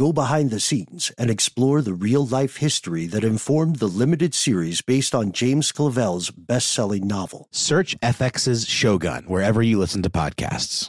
go behind the scenes, and explore the real life history that informed the limited series based on James Clavell's best selling novel. Search FX's Shogun wherever you listen to podcasts.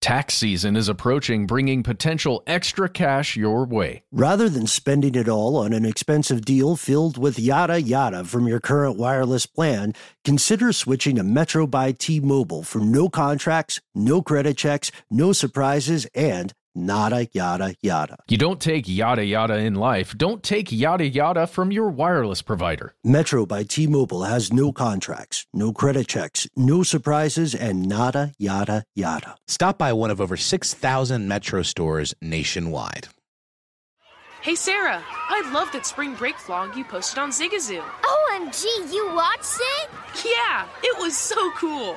Tax season is approaching, bringing potential extra cash your way. Rather than spending it all on an expensive deal filled with yada yada from your current wireless plan, consider switching to Metro by T Mobile for no contracts, no credit checks, no surprises, and nada yada yada. You don't take yada yada in life. Don't take yada yada from your wireless provider. Metro by T Mobile has no contracts, no credit checks, no surprises, and nada yada yada. Stop by one of over 6,000 Metro stores nationwide. Hey Sarah, I love that spring break vlog you posted on Zigazoo. OMG, you watched it? Yeah, it was so cool.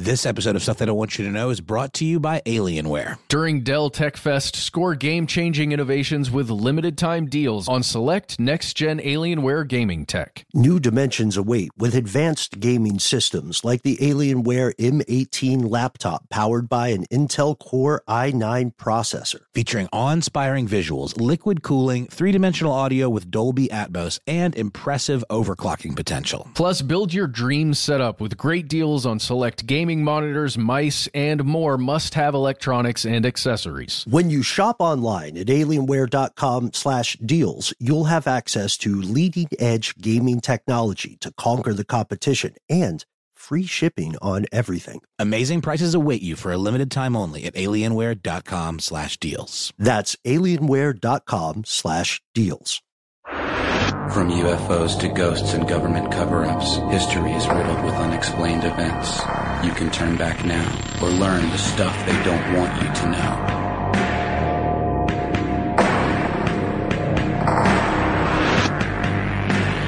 This episode of Stuff They Don't Want You to Know is brought to you by Alienware. During Dell Tech Fest, score game changing innovations with limited time deals on select next gen Alienware gaming tech. New dimensions await with advanced gaming systems like the Alienware M18 laptop powered by an Intel Core i9 processor. Featuring awe inspiring visuals, liquid cooling, three dimensional audio with Dolby Atmos, and impressive overclocking potential. Plus, build your dream setup with great deals on select gaming monitors, mice, and more must have electronics and accessories. When you shop online at alienware.com slash deals, you'll have access to leading edge gaming technology to conquer the competition and free shipping on everything. Amazing prices await you for a limited time only at alienware.com slash deals. That's alienware.com slash deals. From UFOs to ghosts and government cover ups, history is riddled with unexplained events. You can turn back now or learn the stuff they don't want you to know.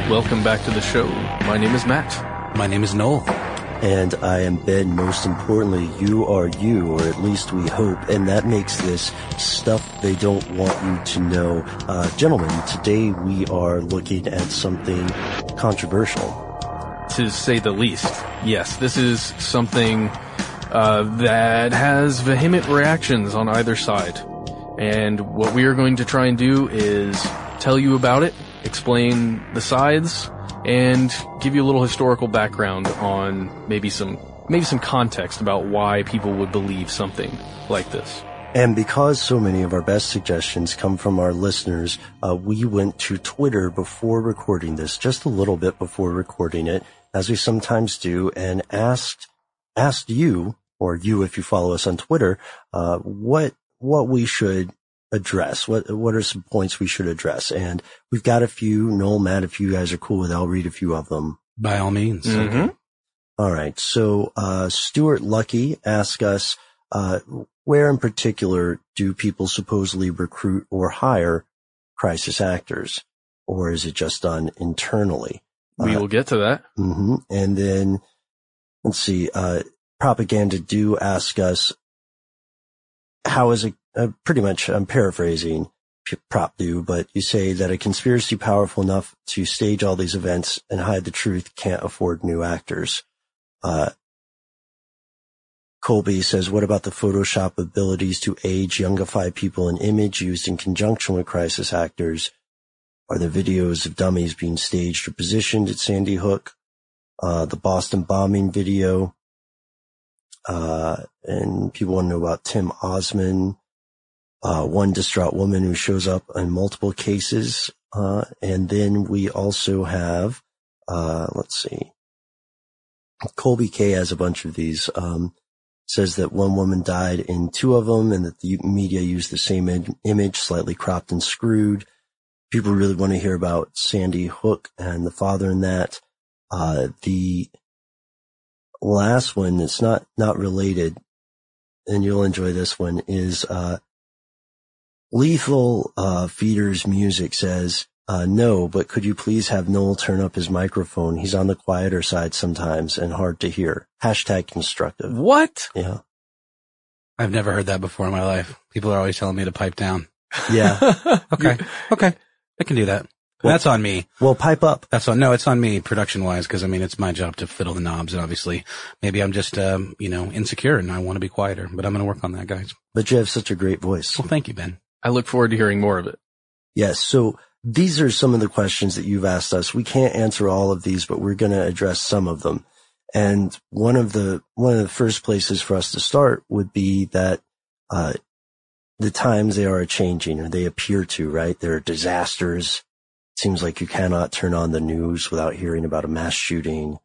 Welcome back to the show. My name is Matt. My name is Noel. And I am Ben. Most importantly, you are you, or at least we hope. And that makes this stuff they don't want you to know. Uh, gentlemen, today we are looking at something controversial. To say the least. Yes, this is something uh, that has vehement reactions on either side. And what we are going to try and do is tell you about it, explain the sides, and give you a little historical background on maybe some maybe some context about why people would believe something like this. And because so many of our best suggestions come from our listeners, uh, we went to Twitter before recording this, just a little bit before recording it, as we sometimes do, and asked asked you, or you if you follow us on Twitter, uh, what what we should address. What what are some points we should address? And we've got a few. Noel, Matt, if you guys are cool with, it, I'll read a few of them. By all means. Mm-hmm. All right. So uh, Stuart Lucky asked us, uh, where in particular do people supposedly recruit or hire crisis actors, or is it just done internally? We Uh, will get to that. Mm-hmm. And then let's see. Uh, propaganda do ask us how is it? Uh, pretty much, I'm paraphrasing prop do, but you say that a conspiracy powerful enough to stage all these events and hide the truth can't afford new actors. Uh, Colby says, what about the Photoshop abilities to age, youngify people in image used in conjunction with crisis actors? Are there videos of dummies being staged or positioned at Sandy Hook? Uh, the Boston bombing video. Uh, and people want to know about Tim Osman, uh, one distraught woman who shows up in multiple cases. Uh, and then we also have, uh, let's see. Colby K has a bunch of these. Um, says that one woman died in two of them and that the media used the same im- image, slightly cropped and screwed. people really want to hear about Sandy Hook and the father in that. Uh, the last one that's not, not related, and you'll enjoy this one is, uh, Lethal, uh, Feeder's music says, uh, no, but could you please have Noel turn up his microphone? He's on the quieter side sometimes and hard to hear. Hashtag constructive. What? Yeah. I've never heard that before in my life. People are always telling me to pipe down. Yeah. Okay. okay. I can do that. Well- That's on me. well, pipe up. That's on, no, it's on me production wise. Cause I mean, it's my job to fiddle the knobs and obviously maybe I'm just, um, you know, insecure and I want to be quieter, but I'm going to work on that guys. But you have such a great voice. Well, thank you, Ben. I look forward to hearing more of it. Yes. So these are some of the questions that you've asked us. We can't answer all of these, but we're going to address some of them. And one of the, one of the first places for us to start would be that, uh, the times they are changing or they appear to, right? There are disasters. Seems like you cannot turn on the news without hearing about a mass shooting,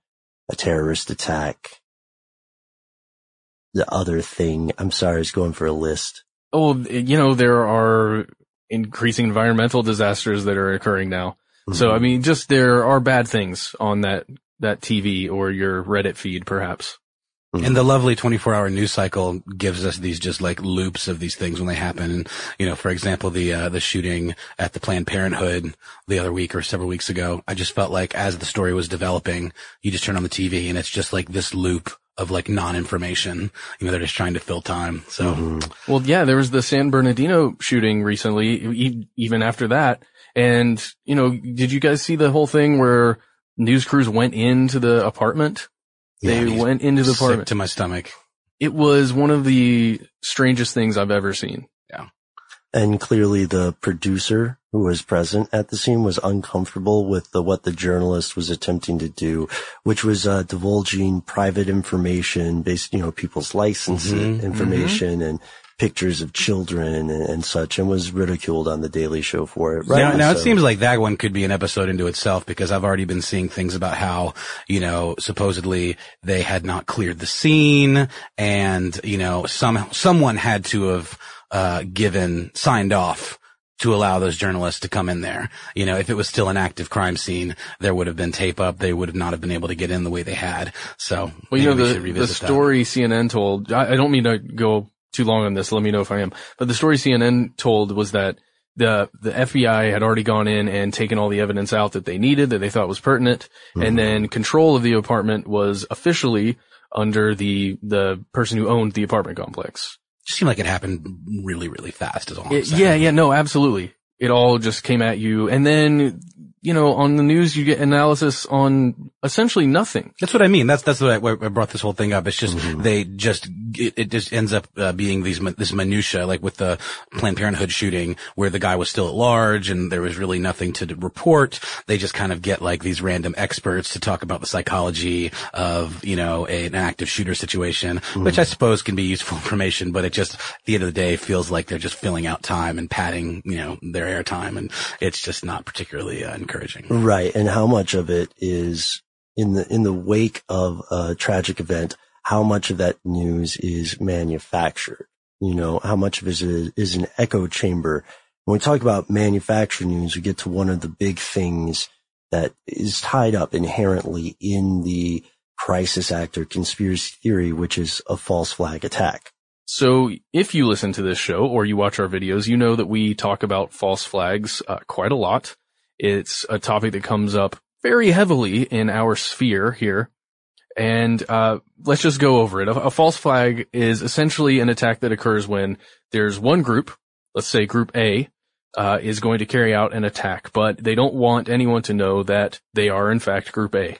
a terrorist attack. The other thing, I'm sorry, I was going for a list. Oh, you know, there are increasing environmental disasters that are occurring now. So, I mean, just there are bad things on that, that TV or your Reddit feed, perhaps. And the lovely 24 hour news cycle gives us these just like loops of these things when they happen. And, you know, for example, the, uh, the shooting at the Planned Parenthood the other week or several weeks ago, I just felt like as the story was developing, you just turn on the TV and it's just like this loop of like non-information. You know, they're just trying to fill time. So mm-hmm. Well, yeah, there was the San Bernardino shooting recently, e- even after that. And, you know, did you guys see the whole thing where news crews went into the apartment? They Yeah, went into the sick apartment. to my stomach. It was one of the strangest things I've ever seen. Yeah. And clearly the producer who was present at the scene was uncomfortable with the, what the journalist was attempting to do, which was, uh, divulging private information based, you know, people's license Mhm, information and pictures of children and, and such and was ridiculed on the Daily Show for it. Now, Right. now it seems like that one could be an episode into itself because I've already been seeing things about how, you know, supposedly they had not cleared the scene and, you know, some, someone had to have, uh, given, signed off to allow those journalists to come in there. You know, if it was still an active crime scene, there would have been tape up. They would have not have been able to get in the way they had. So, Well, you know, maybe we the, the revisit that. story CNN told, I, I don't mean to go too long on this. Let me know if I am, but the story CNN told was that the, the FBI had already gone in and taken all the evidence out that they needed, that they thought was pertinent. And mm-hmm. then control of the apartment was officially under the, the person who owned the apartment complex. Just seemed like it happened really, really fast is all It- yeah, yeah, no, absolutely. It all just came at you. And then, you know, on the news, you get analysis on essentially nothing. That's what I mean. That's that's what I, I brought this whole thing up. It's just Mm-hmm. they just it, it just ends up uh, being these mi- this minutia, like with the Planned Parenthood shooting, where the guy was still at large and there was really nothing to report. They just kind of get like these random experts to talk about the psychology of you know a, an active shooter situation, Mm-hmm. which I suppose can be useful information. But it just at the end of the day feels like they're just filling out time and padding you know their airtime, and it's just not particularly uh, encouraging. Right. And how much of it is in the, in the wake of a tragic event, how much of that news is manufactured? You know, how much of it is, is an echo chamber? When we talk about manufactured news, we get to one of the big things that is tied up inherently in the crisis actor conspiracy theory, which is a false flag attack. So if you listen to this show or you watch our videos, you know that we talk about false flags uh, quite a lot. It's a topic that comes up very heavily in our sphere here. And uh, let's just go over it. A, a false flag is essentially an attack that occurs when there's one group, let's say group A, uh, is going to carry out an attack, but they don't want anyone to know that they are in fact group A.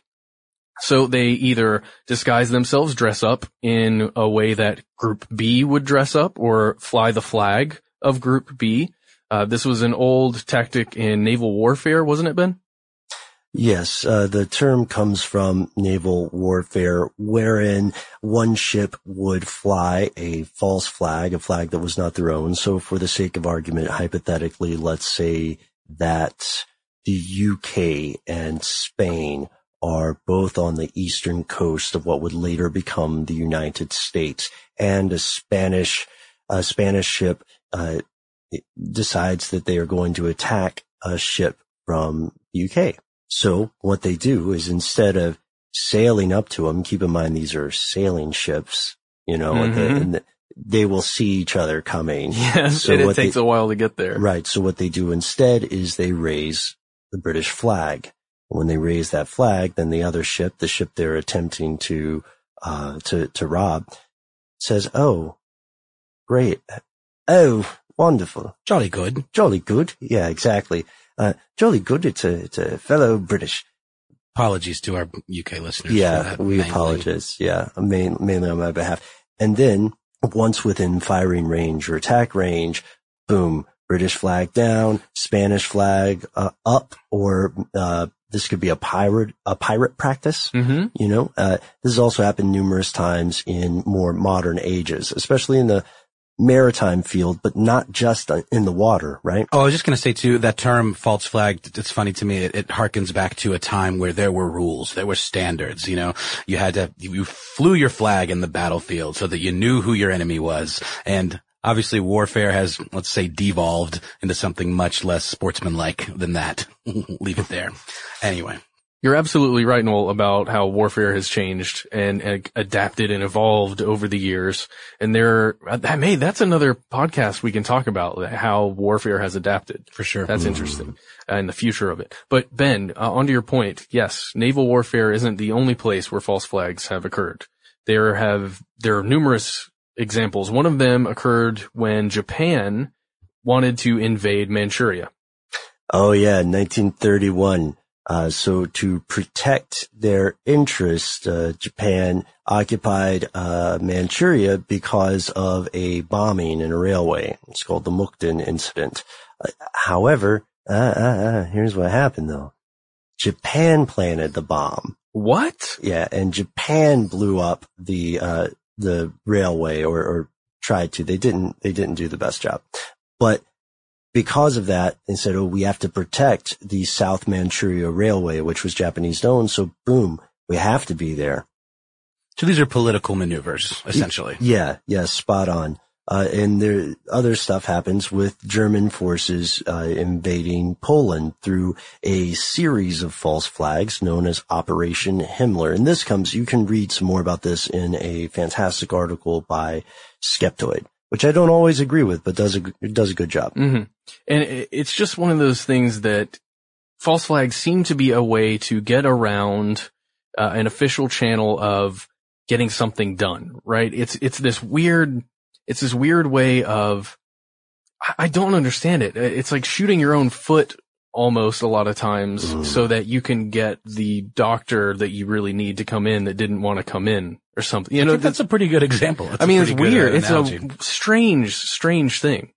So they either disguise themselves, dress up in a way that group B would dress up or fly the flag of group B. Uh, this was an old tactic in naval warfare, wasn't it, Ben? Yes, uh, the term comes from naval warfare, wherein one ship would fly a false flag, a flag that was not their own. So for the sake of argument, hypothetically, let's say that the UK and Spain are both on the eastern coast of what would later become the United States and a Spanish, a Spanish ship, uh, decides that they are going to attack a ship from the UK. So what they do is instead of sailing up to them, keep in mind these are sailing ships, you know, Mhm. the- and the- they will see each other coming. Yes, So and it takes they- a while to get there. Right. So what they do instead is they raise the British flag. When they raise that flag, then the other ship, the ship they're attempting to, uh, to, to rob says, Oh, great. Oh, wonderful. Jolly good. Jolly good. Yeah, exactly. Uh, jolly good. It's a, it's a fellow British. Apologies to our UK listeners. Yeah, we mangling. apologize. Yeah, main, mainly on my behalf. And then once within firing range or attack range, boom, British flag down, Spanish flag uh, up, or uh, this could be a pirate a pirate practice. Mm-hmm. You know, uh, this has also happened numerous times in more modern ages, especially in the maritime field, but not just uh, in the water, right? Oh, I was just going to say too, that term false flag, it's funny to me. It, it harkens back to a time where there were rules, there were standards, you know, you had to, you flew your flag in the battlefield so that you knew who your enemy was. And obviously warfare has, let's say, devolved into something much less sportsmanlike than that. Leave it there. Anyway. You're absolutely right, Noel, about how warfare has changed and, and adapted and evolved over the years. And there, uh, that may, that's another podcast we can talk about how warfare has adapted. For sure. That's mm. interesting uh, and the future of it. But Ben, uh, onto your point. Yes, naval warfare isn't the only place where false flags have occurred. There have, there are numerous examples. One of them occurred when Japan wanted to invade Manchuria. Oh yeah, 1931. Uh, so to protect their interest, uh, Japan occupied uh, Manchuria because of a bombing in a railway. It's called the Mukden incident. Uh, however, uh, uh, uh, here's what happened though. Japan planted the bomb. What? Yeah, and Japan blew up the uh, the railway or, or tried to. They didn't. They didn't do the best job, but because of that, they said, "Oh, we have to protect the South Manchuria Railway, which was Japanese owned." So, boom, we have to be there. So these are political maneuvers, essentially. Yeah, yeah, spot on. Uh, and there, other stuff happens with German forces uh, invading Poland through a series of false flags known as Operation Himmler. And this comes, you can read some more about this in a fantastic article by Skeptoid, which I don't always agree with, but does a it does a good job. hmm And it's just one of those things that false flags seem to be a way to get around uh, an official channel of getting something done, right? It's, it's this weird, it's this weird way of, I don't understand it. It's like shooting your own foot almost a lot of times Mm. so that you can get the doctor that you really need to come in that didn't want to come in or something. You I know, think that's a pretty good example. That's I mean, it's good, uh, weird. It's analogy. a strange, strange thing.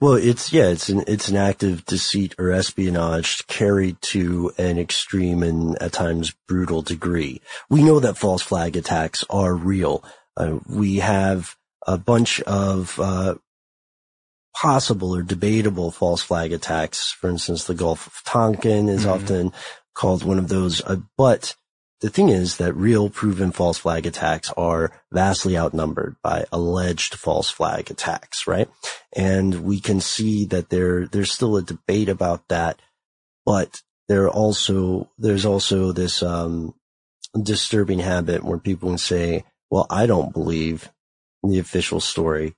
Well, it's yeah, it's an it's an act of deceit or espionage carried to an extreme and at times brutal degree. We know that false flag attacks are real. Uh, we have a bunch of uh, possible or debatable false flag attacks. For instance, the Gulf of Tonkin is Mhm. often called one of those. Uh, but the thing is that real proven false flag attacks are vastly outnumbered by alleged false flag attacks, right? And we can see that there, there's still a debate about that, but there also, there's also this, um, disturbing habit where people can say, well, I don't believe the official story.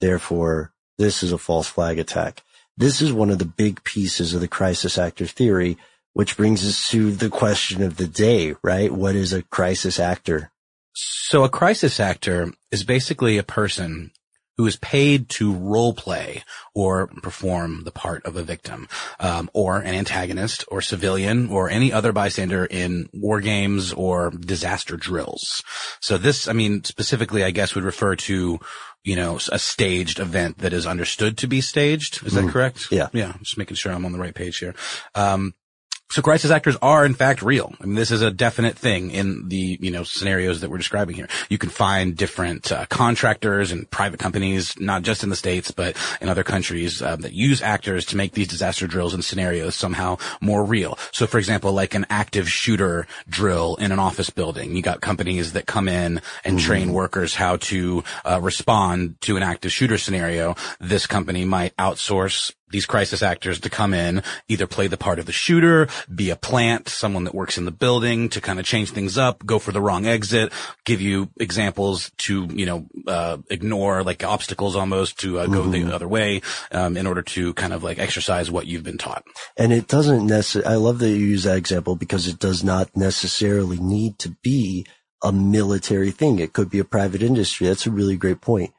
Therefore, this is a false flag attack. This is one of the big pieces of the crisis actor theory, which brings us to the question of the day, right? What is a crisis actor? So a crisis actor is basically a person who is paid to role play or perform the part of a victim, um, or an antagonist or civilian or any other bystander in war games or disaster drills. So this, I mean, specifically, I guess would refer to, you know, a staged event that is understood to be staged. Is that Mhm. correct? Yeah. Yeah. Just making sure I'm on the right page here. Um, so crisis actors are in fact real. I mean, this is a definite thing in the, you know, scenarios that we're describing here. You can find different uh, contractors and private companies, not just in the States, but in other countries, uh, that use actors to make these disaster drills and scenarios somehow more real. So for example, like an active shooter drill in an office building, you got companies that come in and train workers how to uh, respond to an active shooter scenario. This company might outsource these crisis actors to come in, either play the part of the shooter, be a plant, someone that works in the building to kind of change things up, go for the wrong exit, give you examples to, you know, uh, ignore like obstacles almost to uh, go Mm-hmm. the other way, um, in order to kind of like exercise what you've been taught. And it doesn't necessarily, I love that you use that example because it does not necessarily need to be a military thing. It could be a private industry. That's a really great point.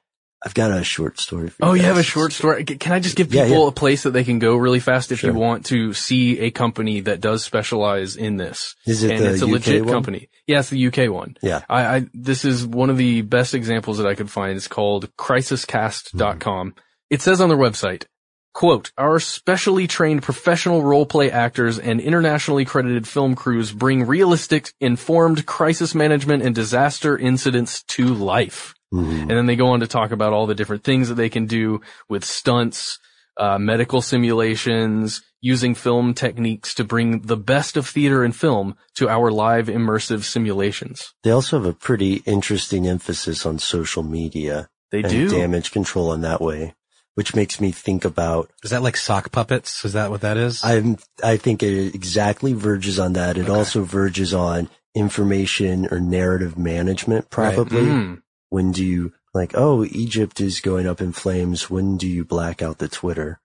I've got a short story for you. Oh, you have a short story. Can I just give people yeah. a place that they can go really fast if Sure. you want to see a company that does specialize in this? Is it and the it's a UK legit one? company. Yeah, it's the UK one. Yeah. I, I this is one of the best examples that I could find. It's called crisiscast.com. Mm-hmm. It says on their website, quote, our specially trained professional role-play actors and internationally credited film crews bring realistic, informed crisis management and disaster incidents to life. Mhm. And then they go on to talk about all the different things that they can do with stunts, uh, medical simulations, using film techniques to bring the best of theater and film to our live immersive simulations. They also have a pretty interesting emphasis on social media They and do. damage control in that way, which makes me think about Is that like sock puppets? Is that what that is? I'm, I think it exactly verges on that. It also verges on information or narrative management, probably. Mm. When do you, like, oh, Egypt is going up in flames. When do you black out the Twitter?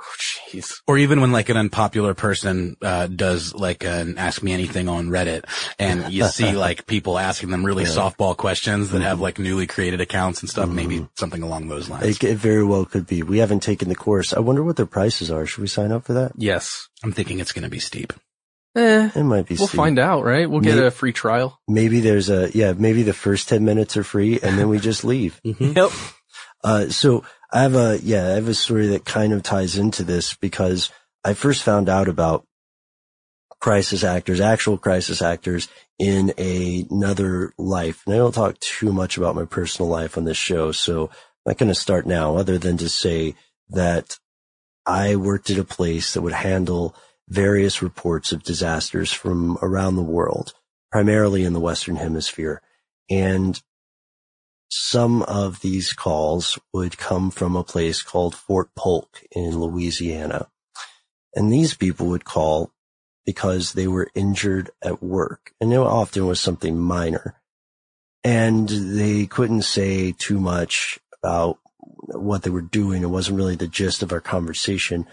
Oh, Jeez. Or even when like an unpopular person uh, does like an ask me anything on Reddit, and you see like people asking them really softball questions that have like newly created accounts and stuff. Maybe something along those lines. It, it very well could be. We haven't taken the course. I wonder what their prices are. Should we sign up for that? Yes. I'm thinking it's going to be steep. Eh, It might be. we'll steep. find out, right? We'll get a free trial. Maybe there's a, yeah, maybe the first 10 minutes are free and then we just leave. Yep. Uh, so I have a, yeah, I have a story that kind of ties into this because I first found out about crisis actors, actual crisis actors in a, another life. And I don't talk too much about my personal life on this show. So I'm not going to start now other than to say that I worked at a place that would handle various reports of disasters from around the world, primarily in the Western hemisphere. And some of these calls would come from a place called Fort Polk in Louisiana. And these people would call because they were injured at work. And it often was something minor. And they couldn't say too much about what they were doing. It wasn't really the gist of our conversation.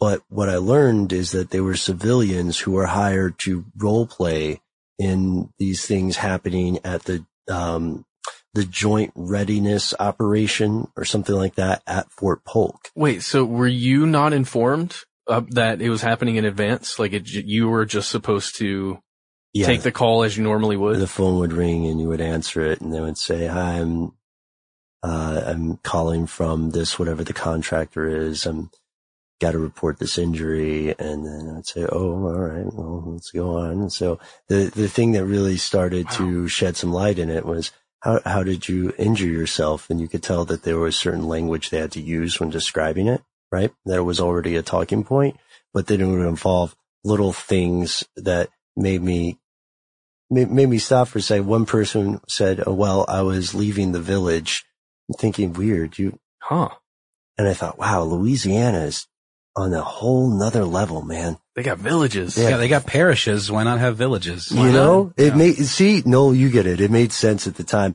But what I learned is that they were civilians who were hired to role play in these things happening at the, um, the joint readiness operation or something like that at Fort Polk. Wait, so were you not informed uh, that it was happening in advance? Like it, you were just supposed to Yeah. take the call as you normally would? the phone would ring and you would answer it and they would say, hi, I'm, uh, I'm calling from this, whatever the contractor is. I'm got to report this injury. And then I'd say, Oh, all right. Well, let's go on. And so the, the thing that really started to shed some light in it was how, how did you injure yourself? And you could tell that there was certain language they had to use when describing it, right? That was already a talking point, but then it would involve little things that made me made, made me stop for a second. One person said, oh, well, I was leaving the village I'm thinking weird. You, Huh. and I thought, wow, Louisiana is on a whole nother level, man. They got villages. Yeah. Yeah, they got parishes. Why not have villages? you know, it Yeah. made, see, no, you get it. It made sense at the time.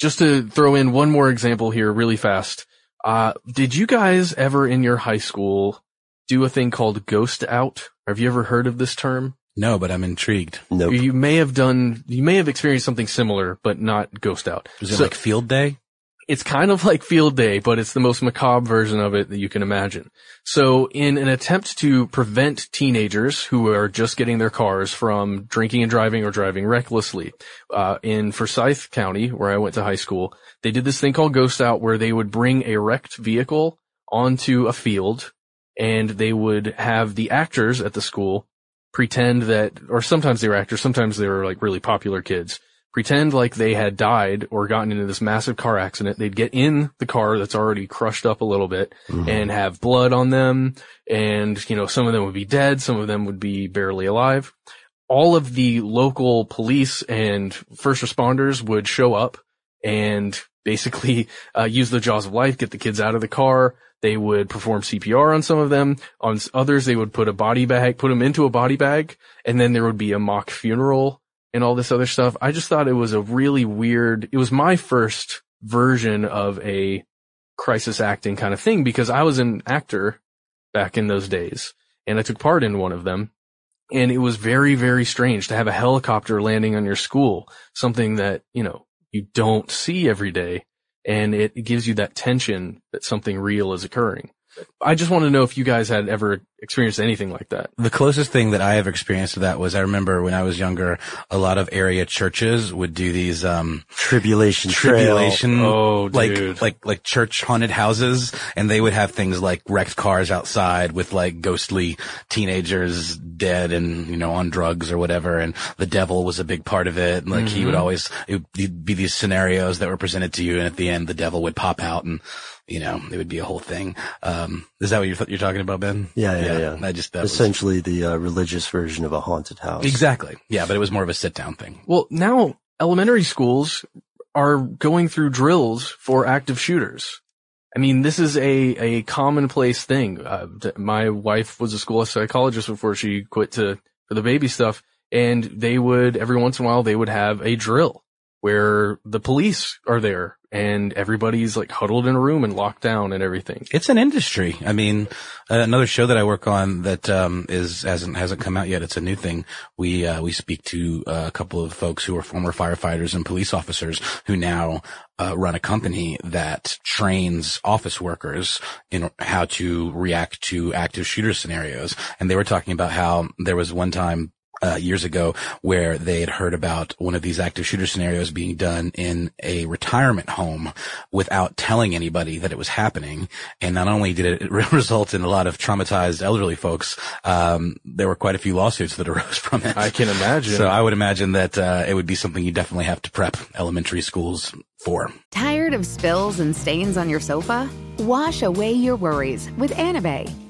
Just to throw in one more example here really fast. Uh, did you guys ever in your high school do a thing called ghost out? Have you ever heard of this term? No, but I'm intrigued. Nope. You may have done, you may have experienced something similar, but not ghost out. Was it So- like field day? It's kind of like field day, but it's the most macabre version of it that you can imagine. So in an attempt to prevent teenagers who are just getting their cars from drinking and driving or driving recklessly, uh, in Forsyth County, where I went to high school, they did this thing called Ghost Out where they would bring a wrecked vehicle onto a field and they would have the actors at the school pretend that, or sometimes they were actors, sometimes they were like really popular kids pretend like they had died or gotten into this massive car accident. They'd get in the car that's already crushed up a little bit and have blood on them. And, you know, some of them would be dead. Some of them would be barely alive. All of the local police and first responders would show up and basically uh, use the jaws of life, get the kids out of the car. They would perform CPR on some of them. On others, they would put a body bag, put them into a body bag, and then there would be a mock funeral and all this other stuff. I just thought it was a really weird, it was my first version of a crisis acting kind of thing because I was an actor back in those days and I took part in one of them. And it was very, very strange to have a helicopter landing on your school, something that, you know, you don't see every day. And it, gives you that tension that something real is occurring. I just want to know if you guys had ever experienced anything like that. The closest thing that I ever experienced to that was I remember when I was younger, a lot of area churches would do these, um, Tribulation Trail. tribulation, Oh, like, dude. like, like church haunted houses. And they would have things like wrecked cars outside with like ghostly teenagers dead and, you know, on drugs or whatever. And the devil was a big part of it. And like he would always, it would be these scenarios that were presented to you. And at the end, the devil would pop out and, you know, it would be a whole thing. Um, is that what you're, you're talking about, Ben? Yeah, yeah, yeah. I just, that was, Essentially the uh, religious version of a haunted house. exactly. Yeah. But it was more of a sit down thing. Well, now elementary schools are going through drills for active shooters. I mean, this is a, a commonplace thing. Uh, my wife was a school psychologist before she quit to, for the baby stuff. And they would, every once in a while, they would have a drill where the police are there and everybody's like huddled in a room and locked down and everything. It's an industry. I mean, uh, another show that I work on that um, is hasn't hasn't come out yet. It's a new thing. We uh, we speak to uh, a couple of folks who are former firefighters and police officers who now uh, run a company that trains office workers in how to react to active shooter scenarios. And they were talking about how there was one time uh, years ago where they had heard about one of these active shooter scenarios being done in a retirement home without telling anybody that it was happening. And not only did it result in a lot of traumatized elderly folks, um, there were quite a few lawsuits that arose from it. I can imagine. So I would imagine that uh, it would be something you definitely have to prep elementary schools for. Tired of spills and stains on your sofa? Wash away your worries with Anabei.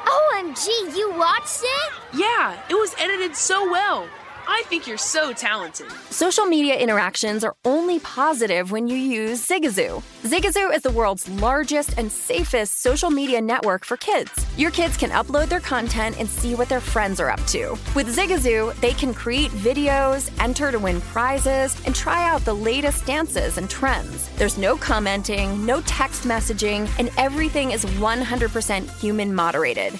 OMG, you watched it? Yeah, it was edited so well. I think you're so talented. Social media interactions are only positive when you use Zigazoo. Zigazoo is the world's largest and safest social media network for kids. Your kids can upload their content and see what their friends are up to. With Zigazoo, they can create videos, enter to win prizes, and try out the latest dances and trends. There's no commenting, no text messaging, and everything is 100% human moderated.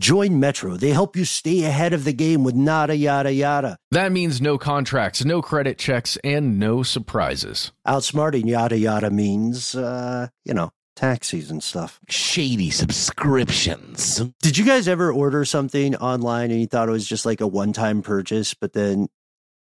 Join Metro. They help you stay ahead of the game with nada yada yada. That means no contracts, no credit checks, and no surprises. Outsmarting yada yada means, uh, you know, taxis and stuff. Shady subscriptions. Did you guys ever order something online and you thought it was just like a one time purchase, but then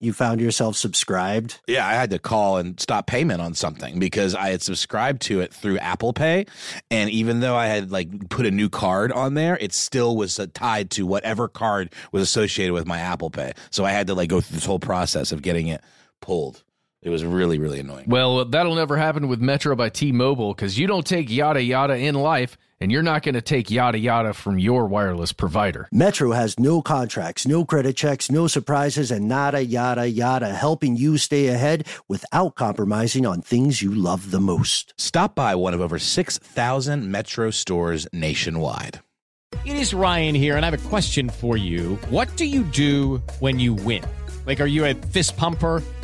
you found yourself subscribed? Yeah, I had to call and stop payment on something because I had subscribed to it through Apple Pay, and even though I had like put a new card on there, it still was uh, tied to whatever card was associated with my Apple Pay. So I had to like go through this whole process of getting it pulled. It was really, really annoying. Well, that'll never happen with Metro by T-Mobile because you don't take yada yada in life, and you're not going to take yada yada from your wireless provider. Metro has no contracts, no credit checks, no surprises, and nada yada yada, helping you stay ahead without compromising on things you love the most. Stop by one of over 6,000 Metro stores nationwide. It is Ryan here, and I have a question for you. What do you do when you win? Like, are you a fist pumper?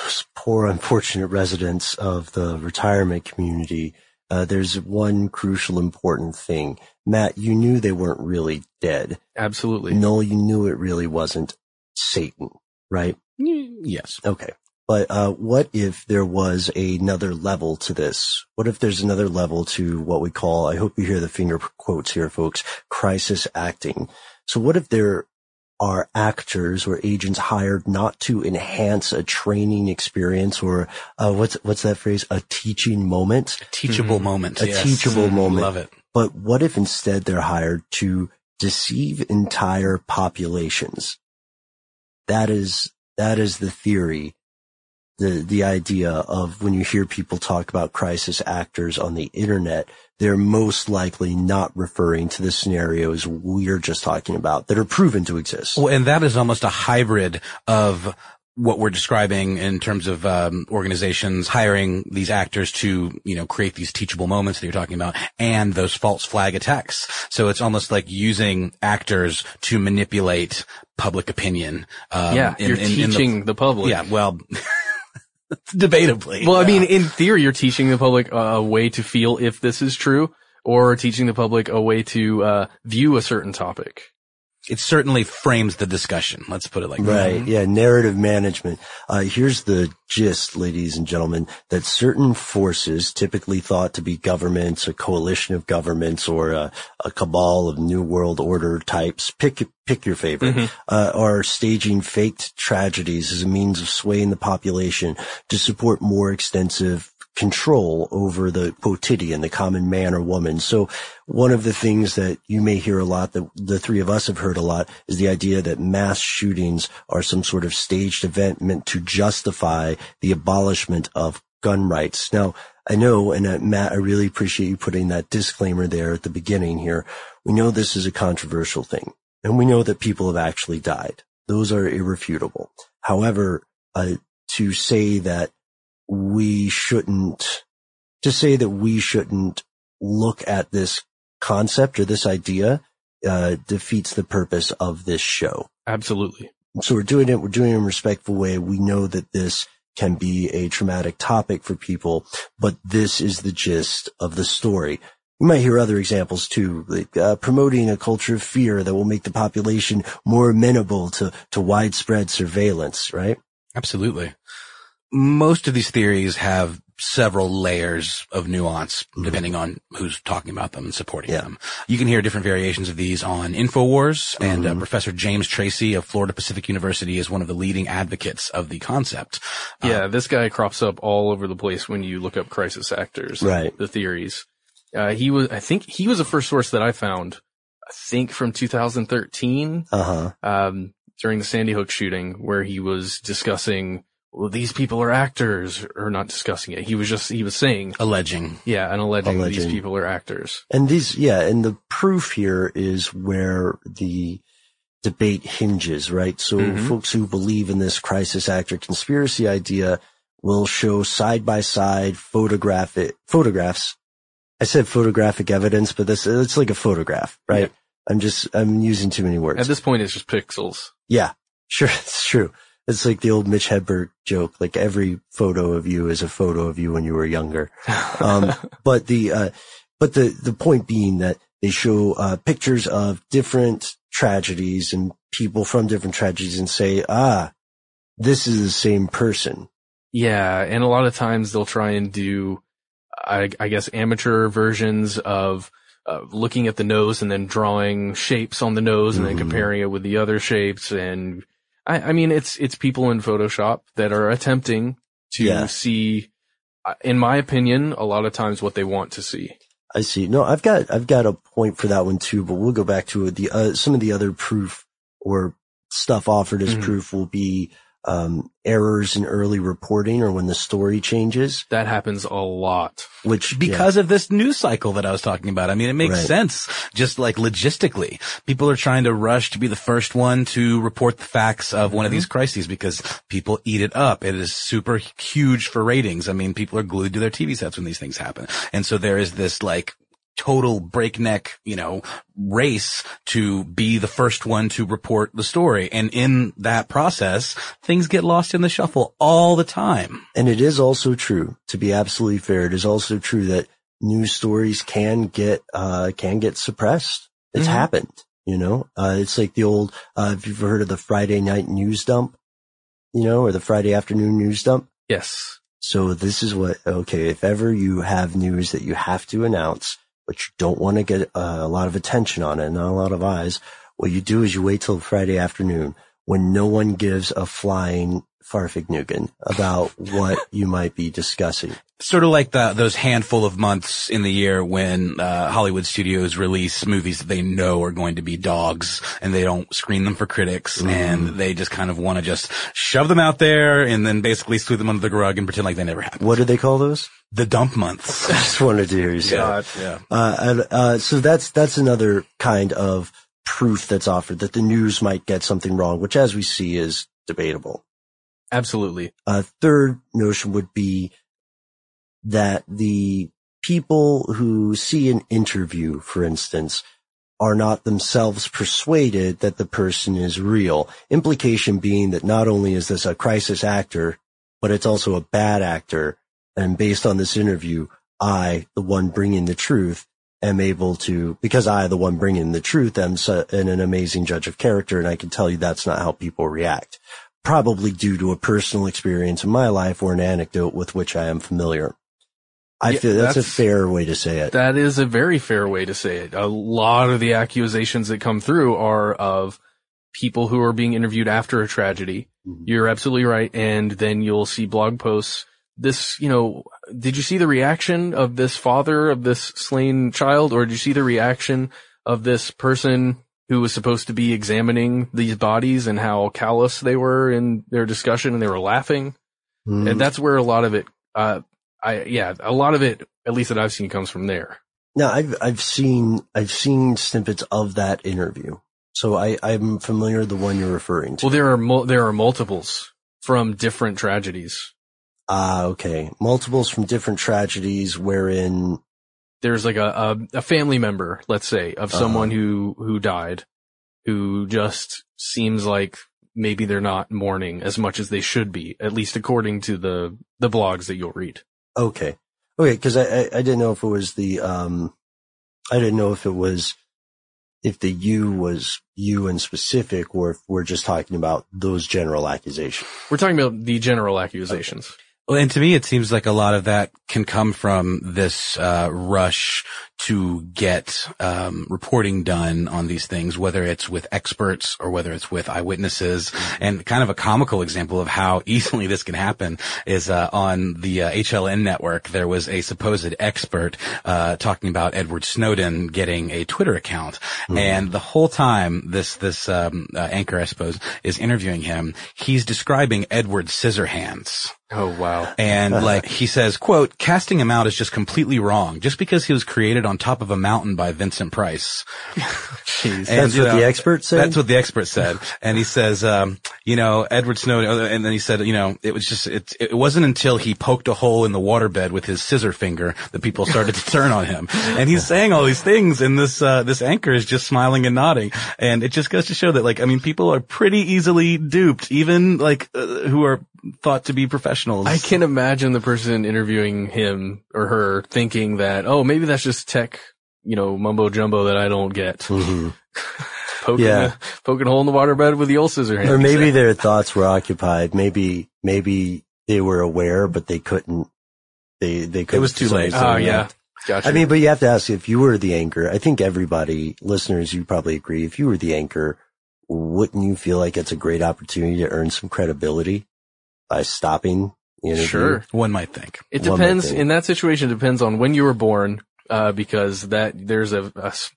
those poor, unfortunate residents of the retirement community, uh, there's one crucial, important thing. Matt, you knew they weren't really dead. Absolutely. No, you knew it really wasn't Satan, right? Yes. Okay. But uh, what if there was another level to this? What if there's another level to what we call, I hope you hear the finger quotes here, folks, crisis acting. So what if there are actors or agents hired not to enhance a training experience or uh, what's what's that phrase? A teaching moment, a teachable mm-hmm. moment, a yes. teachable moment. Love it. But what if instead they're hired to deceive entire populations? That is that is the theory. The, the idea of when you hear people talk about crisis actors on the internet, they're most likely not referring to the scenarios we're just talking about that are proven to exist. Well, and that is almost a hybrid of what we're describing in terms of um, organizations hiring these actors to, you know, create these teachable moments that you're talking about, and those false flag attacks. So it's almost like using actors to manipulate public opinion. Um, yeah, in, you're in, teaching in the, the public. Yeah, well. debatably. Well, I mean, in theory, you're teaching the public a way to feel if this is true, or teaching the public a way to uh, view a certain topic. It certainly frames the discussion. Let's put it like right. that. Right. Yeah. Narrative management. Uh, here's the gist, ladies and gentlemen, that certain forces typically thought to be governments, a coalition of governments, or a, a cabal of new world order types. Pick, pick your favorite, mm-hmm. uh, are staging faked tragedies as a means of swaying the population to support more extensive control over the quotidian, the common man or woman. So one of the things that you may hear a lot that the three of us have heard a lot is the idea that mass shootings are some sort of staged event meant to justify the abolishment of gun rights. Now, I know, and uh, Matt, I really appreciate you putting that disclaimer there at the beginning here. We know this is a controversial thing and we know that people have actually died. Those are irrefutable. However, uh, to say that we shouldn't, to say that we shouldn't look at this concept or this idea, uh, defeats the purpose of this show. Absolutely. So we're doing it, we're doing it in a respectful way. We know that this can be a traumatic topic for people, but this is the gist of the story. You might hear other examples too, like uh, promoting a culture of fear that will make the population more amenable to, to widespread surveillance, right? Absolutely most of these theories have several layers of nuance mm-hmm. depending on who's talking about them and supporting yeah. them. You can hear different variations of these on InfoWars mm-hmm. and uh, mm-hmm. Professor James Tracy of Florida Pacific University is one of the leading advocates of the concept. Yeah, uh, this guy crops up all over the place when you look up crisis actors. Right. The theories. Uh, he was, I think he was the first source that I found, I think from 2013. Uh-huh. Um, during the Sandy Hook shooting where he was discussing well, these people are actors, or not discussing it. He was just, he was saying. Alleging. Yeah, and alleging, alleging. these people are actors. And these, yeah, and the proof here is where the debate hinges, right? So mm-hmm. folks who believe in this crisis actor conspiracy idea will show side by side photographic, photographs. I said photographic evidence, but this, it's like a photograph, right? Yeah. I'm just, I'm using too many words. At this point, it's just pixels. Yeah, sure. It's true. It's like the old Mitch Hedberg joke. Like every photo of you is a photo of you when you were younger. Um, but the, uh, but the, the point being that they show, uh, pictures of different tragedies and people from different tragedies and say, ah, this is the same person. Yeah. And a lot of times they'll try and do, I, I guess amateur versions of uh, looking at the nose and then drawing shapes on the nose and then Mhm. comparing it with the other shapes. And I, I mean, it's, it's people in Photoshop that are attempting to Yeah. see, uh, in my opinion, a lot of times what they want to see. I see. No, I've got I've got a point for that one too, but we'll go back to it. The uh, some of the other proof or stuff offered as Mhm. proof will be um, errors in early reporting or when the story changes, That happens a lot. which because of this news cycle that I was talking about. I mean, it makes Right. sense just like logistically. People are trying to rush to be the first one to report the facts of one of Mm-hmm. these crises because people eat it up. It is super huge for ratings. I mean, people are glued to their TV sets when these things happen. And so there is this like total breakneck, you know, race to be the first one to report the story. And in that process, things get lost in the shuffle all the time. And it is also true, to be absolutely fair, it is also true that news stories can get, uh, can get suppressed. It's Mhm. happened, you know, uh, it's like the old, uh, if you've heard of the Friday night news dump, you know, or the Friday afternoon news dump. Yes. So this is what, okay, if ever you have news that you have to announce, but you don't want to get uh, a lot of attention on it, not a lot of eyes, what you do is you wait till Friday afternoon when no one gives a flying fahrvergnügen about what you might be discussing. Sort of like the, those handful of months in the year when uh, Hollywood studios release movies that they know are going to be dogs and they don't screen them for critics and they just kind of want to just shove them out there and then basically sweep them under the rug and pretend like they never happened. What do they call those? The dump months. I just wanted to hear you say. God, it. yeah. Uh, and, uh, so that's that's another kind of proof that's offered that the news might get something wrong, which, as we see, is debatable. Absolutely. A third notion would be that the people who see an interview, for instance, are not themselves persuaded that the person is real. Implication being that not only is this a crisis actor, but it's also a bad actor. And based on this interview, I, the one bringing the truth, am able to, because I, the one bringing the truth, am so, and an amazing judge of character. And I can tell you that's not how people react. Probably due to a personal experience in my life or an anecdote with which I am familiar. I Yeah, feel that's, a fair way to say it. That is a very fair way to say it. A lot of the accusations that come through are of people who are being interviewed after a tragedy. Mm-hmm. You're absolutely right. And then you'll see blog posts. This, you know, did you see the reaction of this father of this slain child or did you see the reaction of this person who was supposed to be examining these bodies and how callous they were in their discussion and they were laughing? Mhm. And that's where a lot of it, uh, I, yeah, a lot of it, at least that I've seen comes from there. Now I've I've seen I've seen snippets of that interview, so I I'm familiar with the one you're referring to. Well, there are mul- there are multiples from different tragedies. Ah, okay, multiples from different tragedies wherein There's like a a, a family member, let's say, of someone who who died, who just seems like maybe they're not mourning as much as they should be, at least according to the the blogs that you'll read. Okay, okay, because I, I I didn't know if it was the um I didn't know if it was if the you was you in specific or if we're just talking about those general accusations. We're talking about the general accusations. Well, and to me, it seems like a lot of that can come from this uh, rush to get um, reporting done on these things, whether it's with experts or whether it's with eyewitnesses. And kind of a comical example of how easily this can happen is uh, on the uh, HLN network. There was a supposed expert uh, talking about Edward Snowden getting a Twitter account, and the whole time this this um, uh, anchor, I suppose, is interviewing him. He's describing Edward Scissorhands. Oh wow. And like he says, quote, casting him out is just completely wrong. Just because he was created on top of a mountain by Vincent Price. Jeez. That's what the expert said? That's what the expert said. And he says, um, you know, Edward Snowden, and then he said, you know, it was just, it, it wasn't until he poked a hole in the waterbed with his scissor finger that people started to turn on him. And he's saying all these things and this, uh, this anchor is just smiling and nodding. And it just goes to show that like, I mean, people are pretty easily duped, even like, uh, who are thought to be professionals. I can imagine the person interviewing him or her thinking that, oh, maybe that's just tech, you know, mumbo jumbo that I don't get. Mhm. poking, Yeah. a, poking a hole in the waterbed with the old scissor hand. Or maybe their thoughts were occupied. Maybe, maybe they were aware, but they couldn't, They they could. It was too late. Oh yeah. Gotcha. I mean, but you have to ask if you were the anchor. I think everybody, listeners, you probably agree. If you were the anchor, wouldn't you feel like it's a great opportunity to earn some credibility by stopping the interview? Sure. One might think. It One depends think. in that situation. It depends on when you were born, uh, because that there's a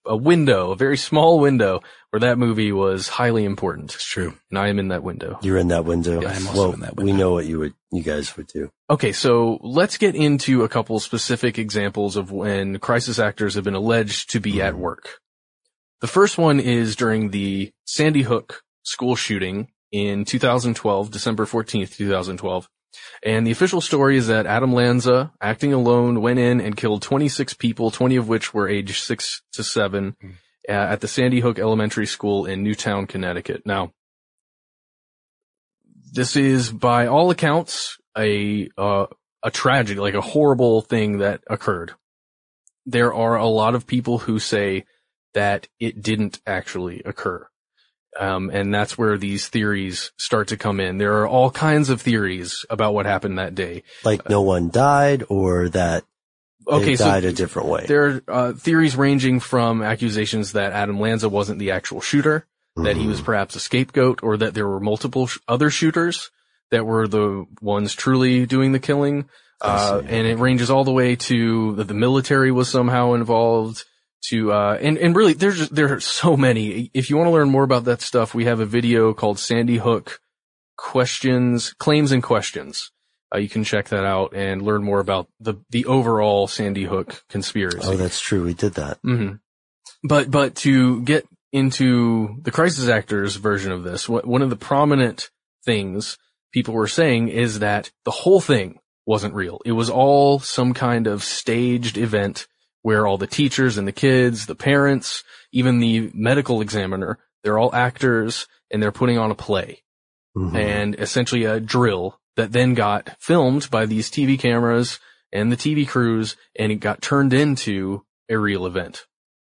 a window, a very small window where that movie was highly important. It's true, and I am in that window. You're in that window. Yes. I'm also well, in that window. we know what you would, you guys would do. Okay, so let's get into a couple specific examples of when crisis actors have been alleged to be at work. The first one is during the Sandy Hook school shooting in 2012, December 14th, 2012. And the official story is that Adam Lanza, acting alone, went in and killed 26 people, 20 of which were aged 6 to 7, uh, at the Sandy Hook Elementary School in Newtown, Connecticut. Now, this is by all accounts a uh, a tragedy, like a horrible thing that occurred. There are a lot of people who say that it didn't actually occur. Um, and that's where these theories start to come in. There are all kinds of theories about what happened that day. Like no one died or that Okay, they so died a different way. There are uh, theories ranging from accusations that Adam Lanza wasn't the actual shooter, that he was perhaps a scapegoat, or that there were multiple sh- other shooters that were the ones truly doing the killing. Uh, and it ranges all the way to that the military was somehow involved to, uh, and, and really there's just, there are so many. If you want to learn more about that stuff, we have a video called Sandy Hook questions, claims and questions. Uh, you can check that out and learn more about the, the overall Sandy Hook conspiracy. Oh, that's true. We did that. Mm-hmm. But but to get into the crisis actors version of this, what, one of the prominent things people were saying is that the whole thing wasn't real. It was all some kind of staged event where all the teachers and the kids, the parents, even the medical examiner, they're all actors and they're putting on a play and essentially a drill that then got filmed by these TV cameras and the TV crews and it got turned into a real event.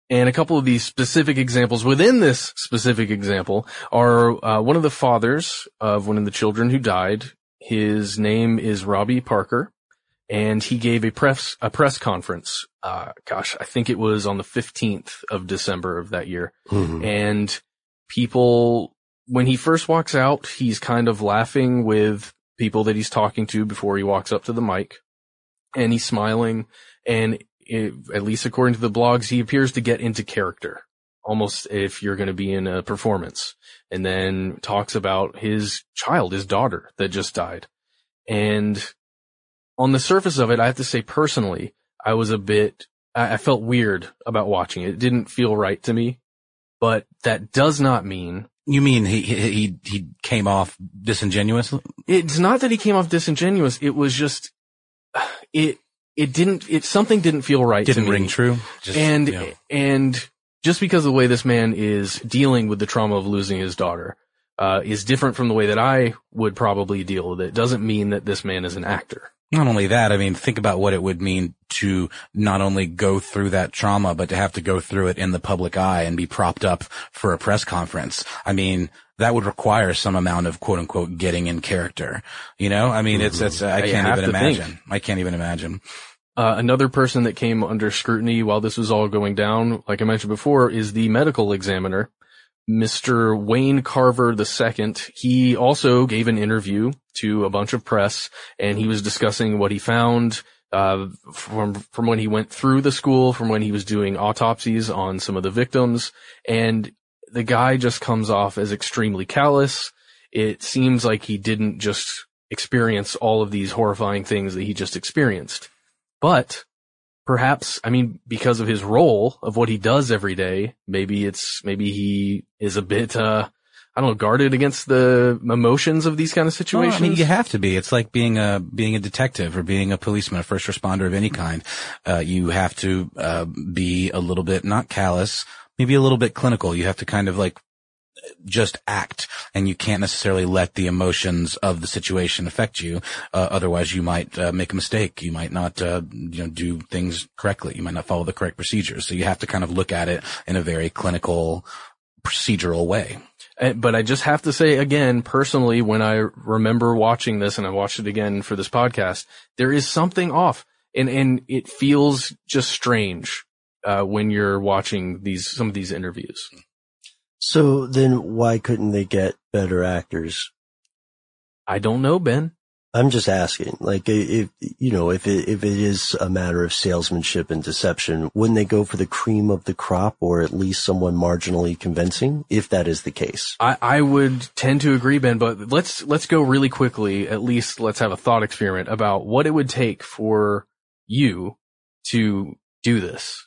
And a couple of these specific examples within this specific example are uh, one of the fathers of one of the children who died. His name is Robbie Parker, and he gave a press a press conference. Uh, gosh, I think it was on the fifteenth of December of that year, Mhm. and people when he first walks out, he's kind of laughing with people that he's talking to before he walks up to the mic, and he's smiling and it, at least according to the blogs, he appears to get into character, almost if you're going to be in a performance, and then talks about his child, his daughter that just died. And on the surface of it, I have to say personally, I was a bit, I, I felt weird about watching it. It didn't feel right to me, but that does not mean You mean he he he, came off disingenuous? it's not that he came off disingenuous. It was just, it, it didn't, it, something didn't feel right it. Didn't to me. ring true? Just, and, yeah. and just because of the way this man is dealing with the trauma of losing his daughter, uh, is different from the way that I would probably deal with it, doesn't mean that this man is an actor. Not only that, I mean, think about what it would mean to not only go through that trauma, but to have to go through it in the public eye and be propped up for a press conference. I mean, that would require some amount of quote unquote getting in character. You know, I mean, it's, it's, I can't even to think. imagine. I can't even imagine. Uh, another person that came under scrutiny while this was all going down, like I mentioned before, is the medical examiner, Mr. Wayne Carver II. He also gave an interview to a bunch of press and he was discussing what he found, uh, from, from when he went through the school, from when he was doing autopsies on some of the victims. And the guy just comes off as extremely callous. It seems like he didn't just experience all of these horrifying things that he just experienced. But perhaps, I mean, because of his role of what he does every day, maybe it's, maybe he is a bit, uh, I don't know, guarded against the emotions of these kind of situations. Well, I mean, you have to be. It's like being a being a detective or being a policeman, a first responder of any kind. Uh, you have to uh, be a little bit not callous, maybe a little bit clinical. You have to kind of like just act, and you can't necessarily let the emotions of the situation affect you. Uh, otherwise, you might uh, make a mistake. You might not, uh, you know, do things correctly. You might not follow the correct procedures. So you have to kind of look at it in a very clinical, procedural way. Uh, But I just have to say again, personally, when I remember watching this and I watched it again for this podcast, there is something off. and and it feels just strange uh, when you're watching these some of these interviews. So then why couldn't they get better actors? I don't know, Ben. I'm just asking, like, if, you know, if it, if it is a matter of salesmanship and deception, wouldn't they go for the cream of the crop or at least someone marginally convincing if that is the case? I, I would tend to agree, Ben, but let's, let's go really quickly. At least let's have a thought experiment about what it would take for you to do this.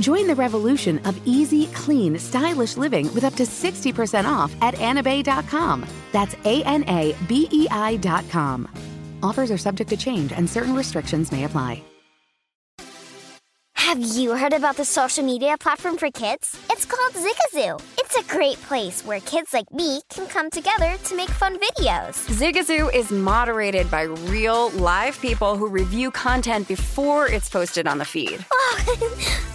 Join the revolution of easy, clean, stylish living with up to 60% off at anabei.com. That's A N A B E I.com. Offers are subject to change and certain restrictions may apply. Have you heard about the social media platform for kids? It's called Zigazoo. It's a great place where kids like me can come together to make fun videos. Zigazoo is moderated by real, live people who review content before it's posted on the feed. Oh,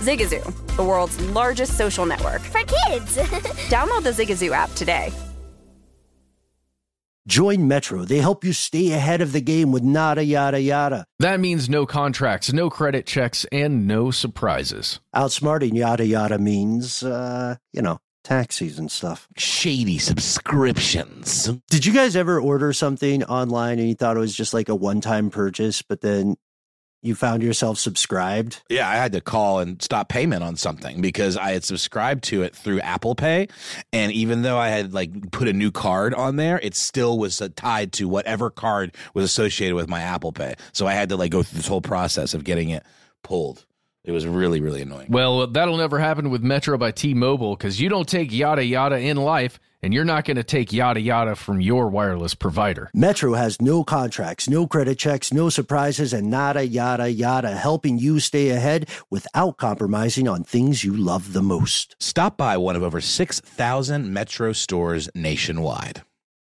Zigazoo, the world's largest social network. For kids! Download the Zigazoo app today. Join Metro. They help you stay ahead of the game with nada yada yada. That means no contracts, no credit checks, and no surprises. Outsmarting yada yada means, uh, you know, taxis and stuff. Shady subscriptions. Did you guys ever order something online and you thought it was just like a one time purchase, but then you found yourself subscribed? Yeah, I had to call and stop payment on something because I had subscribed to it through Apple Pay, and even though I had like put a new card on there, it still was uh, tied to whatever card was associated with my Apple Pay. So I had to like go through this whole process of getting it pulled. It was really, really annoying. Well, that'll never happen with Metro by T Mobile because you don't take yada yada in life, and you're not going to take yada yada from your wireless provider. Metro has no contracts, no credit checks, no surprises, and nada yada yada, helping you stay ahead without compromising on things you love the most. Stop by one of over 6,000 Metro stores nationwide.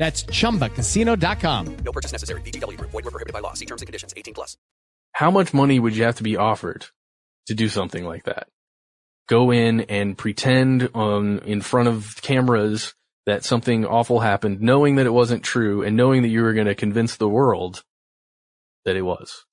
That's chumbacasino.com. No purchase necessary. VGW Group. Void were prohibited by law. See terms and conditions. 18 plus. How much money would you have to be offered to do something like that? Go in and pretend on in front of cameras that something awful happened, knowing that it wasn't true and knowing that you were going to convince the world that it was.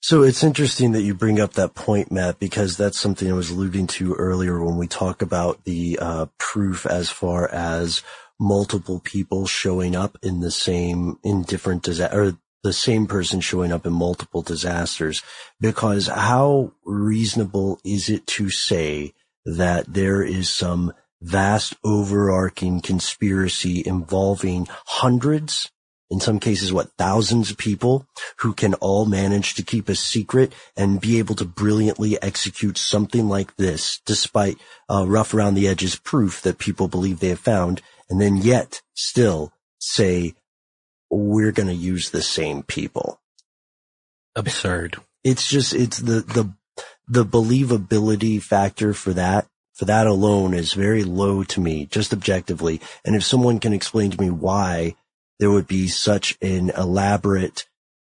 So it's interesting that you bring up that point, Matt, because that's something I was alluding to earlier when we talk about the uh, proof as far as multiple people showing up in the same, in different disaster, or the same person showing up in multiple disasters. Because how reasonable is it to say that there is some vast overarching conspiracy involving hundreds, in some cases, what, thousands of people who can all manage to keep a secret and be able to brilliantly execute something like this, despite uh, rough around the edges proof that people believe they have found, and then yet still say, we're going to use the same people. Absurd. It's just, it's the, the the believability factor for that, for that alone is very low to me, just objectively. And if someone can explain to me why there would be such an elaborate,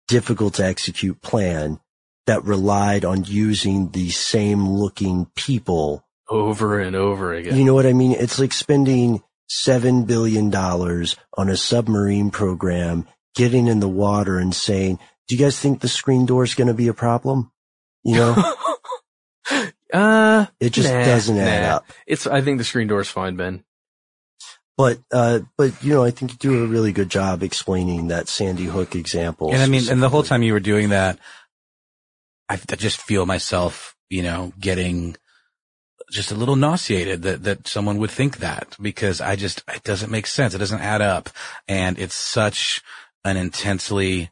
difficult to execute plan that relied on using the same looking people over and over again. you know what I mean? It's like spending seven billion dollars on a submarine program, getting in the water and saying, do you guys think the screen door is going to be a problem? You know, uh, it just nah, doesn't add nah. up. It's. I think the screen door is fine, Ben. But, uh, but you know, I think you do a really good job explaining that Sandy Hook example. And I mean, and the whole time you were doing that, I, I just feel myself, you know, getting just a little nauseated that, that someone would think that because I just, it doesn't make sense. It doesn't add up. And it's such an intensely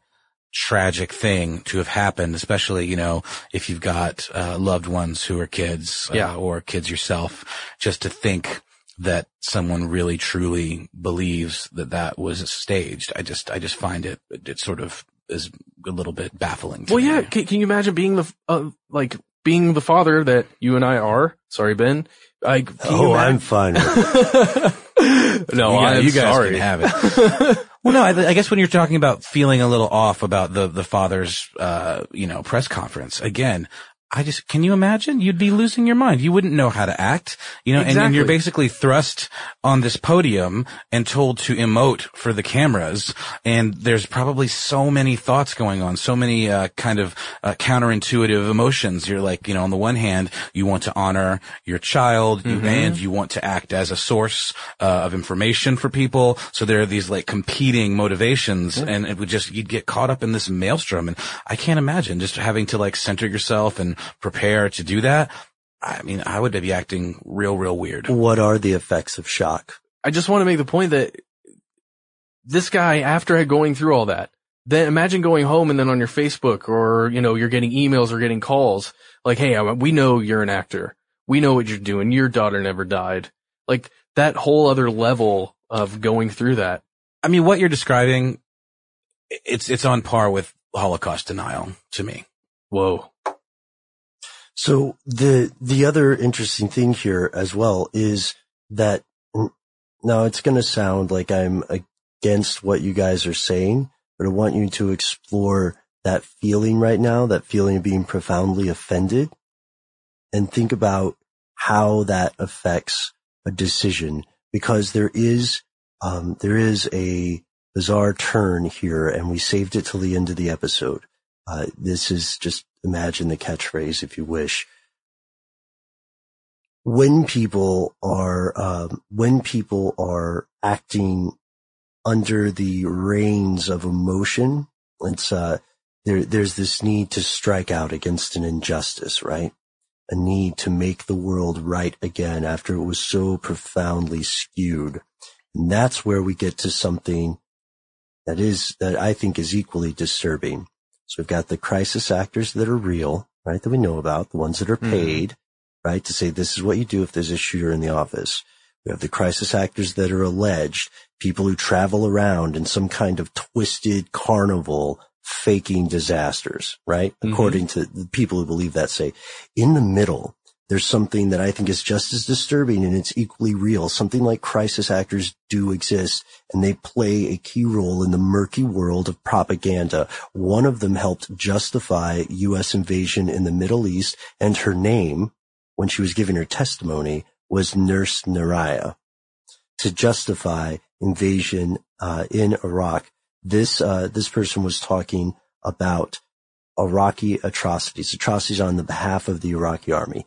tragic thing to have happened, especially, you know, if you've got, uh, loved ones who are kids, uh, Yeah. or kids yourself, just to think that someone really truly believes that that was staged. I just, I just find it, it sort of is a little bit baffling. To Well, me. yeah. Can, can you imagine being the uh, like being the father that you and I are? Sorry, Ben. Like, Oh, I'm fine no, you guys, I'm you guys sorry. can have it. well, no, I, I guess when you're talking about feeling a little off about the the father's, uh, you know, press conference again. I just, can you imagine? You'd be losing your mind. You wouldn't know how to act, you know, and, and you're basically thrust on this podium and told to emote for the cameras. And there's probably so many thoughts going on, so many, uh, kind of, uh, counterintuitive emotions. You're like, you know, on the one hand, you want to honor your child you, Mhm. and you want to act as a source, uh, of information for people. So there are these like competing motivations and it would just, you'd get caught up in this maelstrom. And I can't imagine just having to like center yourself and prepare to do that. I mean, I would be acting real, real weird. What are the effects of shock? I just want to make the point that this guy, after going through all that, then imagine going home and then on your Facebook or, you know, you're getting emails or getting calls like, Hey, we know you're an actor. We know what you're doing. Your daughter never died. Like that whole other level of going through that. I mean, what you're describing, it's, it's on par with Holocaust denial to me. Whoa. So the, the other interesting thing here as well is that now it's going to sound like I'm against what you guys are saying, but I want you to explore that feeling right now, that feeling of being profoundly offended and think about how that affects a decision because there is, um, there is a bizarre turn here and we saved it till the end of the episode. Uh, this is just imagine the catchphrase if you wish. When people are, um, when people are acting under the reins of emotion, it's, uh, there, there's this need to strike out against an injustice, right? A need to make the world right again after it was so profoundly skewed. And that's where we get to something that is, that I think is equally disturbing. So we've got the crisis actors that are real, right? That we know about, the ones that are Mhm. paid, right? To say this is what you do if there's a shooter in the office. We have the crisis actors that are alleged, people who travel around in some kind of twisted carnival faking disasters, right? Mhm. According to the people who believe that say in the middle, there's something that I think is just as disturbing and it's equally real. Something like crisis actors do exist and they play a key role in the murky world of propaganda. One of them helped justify U.S. invasion in the Middle East and her name when she was giving her testimony was Nurse Nayirah to justify invasion uh, in Iraq. This uh, this person was talking about Iraqi atrocities, atrocities on the behalf of the Iraqi army.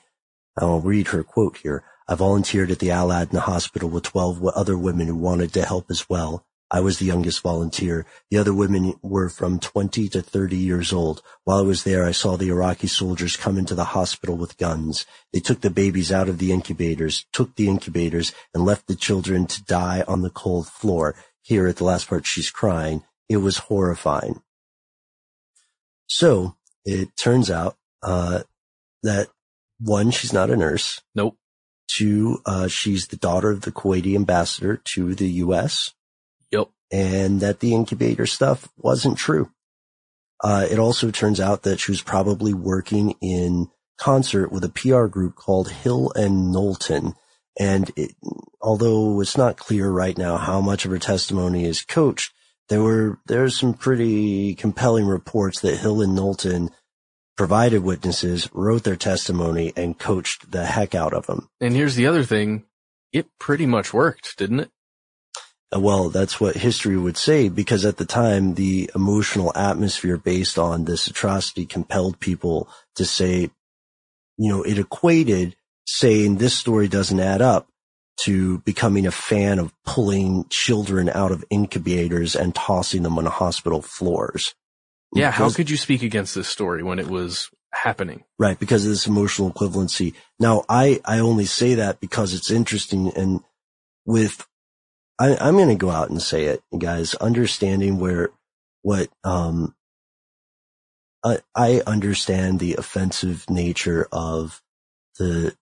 I'll read her quote here. I volunteered at the Al Addan hospital with 12 other women who wanted to help as well. I was the youngest volunteer. The other women were from 20 to 30 years old. While I was there, I saw the Iraqi soldiers come into the hospital with guns. They took the babies out of the incubators, took the incubators, and left the children to die on the cold floor. Here at the last part, she's crying. It was horrifying. So it turns out, uh, that one, she's not a nurse. Nope. Two, uh, she's the daughter of the Kuwaiti ambassador to the U.S. Yep. And that the incubator stuff wasn't true. Uh, it also turns out that she was probably working in concert with a PR group called Hill and Knowlton. And it, although it's not clear right now how much of her testimony is coached, there were, there's some pretty compelling reports that Hill and Knowlton provided witnesses, wrote their testimony, and coached the heck out of them. And here's the other thing. It pretty much worked, didn't it? Uh, Well, that's what history would say because at the time, the emotional atmosphere based on this atrocity compelled people to say, you know, it equated saying this story doesn't add up to becoming a fan of pulling children out of incubators and tossing them on hospital floors. Yeah. How could you speak against this story when it was happening? Right, because of this emotional equivalency. Now, I, I only say that because it's interesting and with, I, I'm going to go out and say it, guys, understanding where, what, um, I, I understand the offensive nature of the,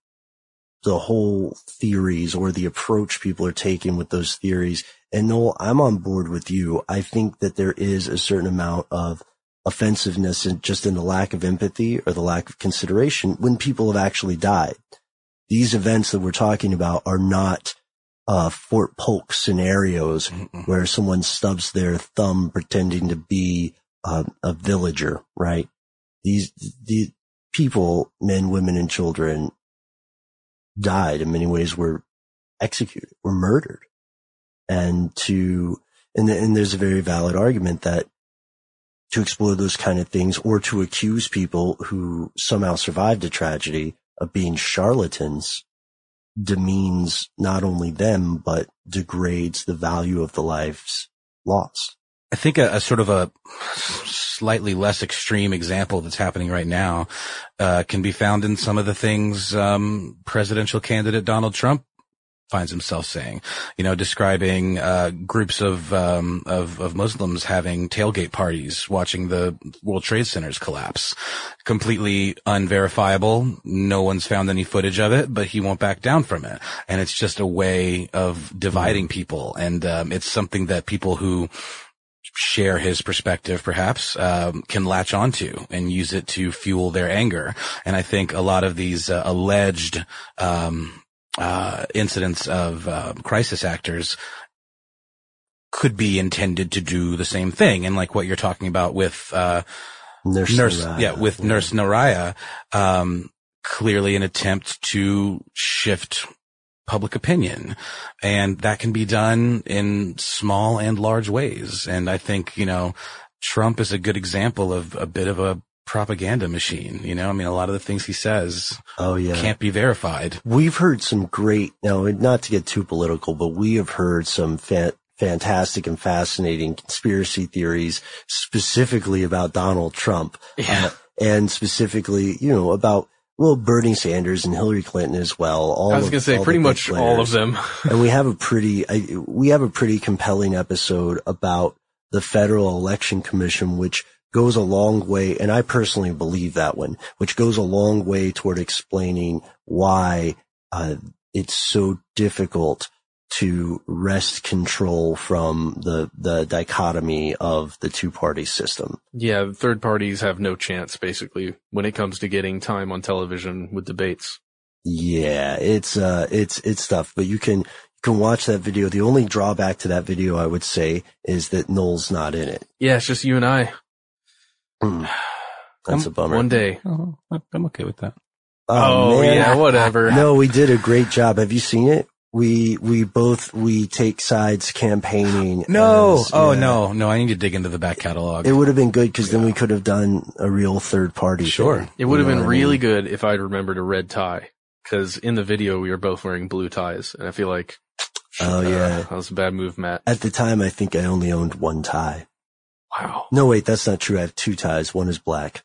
the whole theories or the approach people are taking with those theories. And Noel, I'm on board with you. I think that there is a certain amount of offensiveness and just in the lack of empathy or the lack of consideration when people have actually died. These events that we're talking about are not uh, Fort Polk scenarios where someone stubs their thumb pretending to be uh, a villager, right? These, the people, men, women, and children died in many ways were executed, were murdered. And to, and, and there's a very valid argument that to explore those kind of things or to accuse people who somehow survived a tragedy of being charlatans demeans not only them, but degrades the value of the lives lost. I think a, a sort of a slightly less extreme example that's happening right now uh, can be found in some of the things um, presidential candidate Donald Trump finds himself saying. You know, describing uh, groups of, um, of of Muslims having tailgate parties, watching the World Trade Centers collapse. Completely unverifiable. No one's found any footage of it, but he won't back down from it. And it's just a way of dividing people, and um, it's something that people who share his perspective perhaps um, can latch onto and use it to fuel their anger and i think a lot of these uh, alleged um, uh, incidents of uh, crisis actors could be intended to do the same thing and like what you're talking about with uh, Nurse Nayirah. yeah with nurse nayirah um, clearly an attempt to shift public opinion. And that can be done in small and large ways. And I think, you know, Trump is a good example of a bit of a propaganda machine. You know, I mean, a lot of the things he says Oh yeah. can't be verified. We've heard some great, now not to get too political, but we have heard some fa- fantastic and fascinating conspiracy theories specifically about Donald Trump. Yeah. Uh, and specifically, you know, about, well, Bernie Sanders and Hillary Clinton as well. All I was going to say pretty much all of them. and we have a pretty, I, we have a pretty compelling episode about the Federal Election Commission, which goes a long way, and I personally believe that one, which goes a long way toward explaining why uh, it's so difficult to wrest control from the the dichotomy of the two party system. Yeah, third parties have no chance basically when it comes to getting time on television with debates. Yeah, it's uh, it's it's tough, but you can you can watch that video. The only drawback to that video, I would say, is that Noel's not in it. Yeah, it's just you and I. That's a bummer. One day. Oh, I'm okay with that. Oh, man. yeah, whatever. No, we did a great job. Have you seen it? We we both we take sides campaigning. No. as- oh, yeah. no, no. I need to dig into the back catalog. It would have been good because then we could have done a real third party. Sure. thing. It would have been what I mean? really good if I'd remembered a red tie. Cause in the video we were both wearing blue ties and I feel like, Oh uh, yeah. that was a bad move, Matt. At the time, I think I only owned one tie. Wow. No, wait, that's not true. I have two ties. One is black.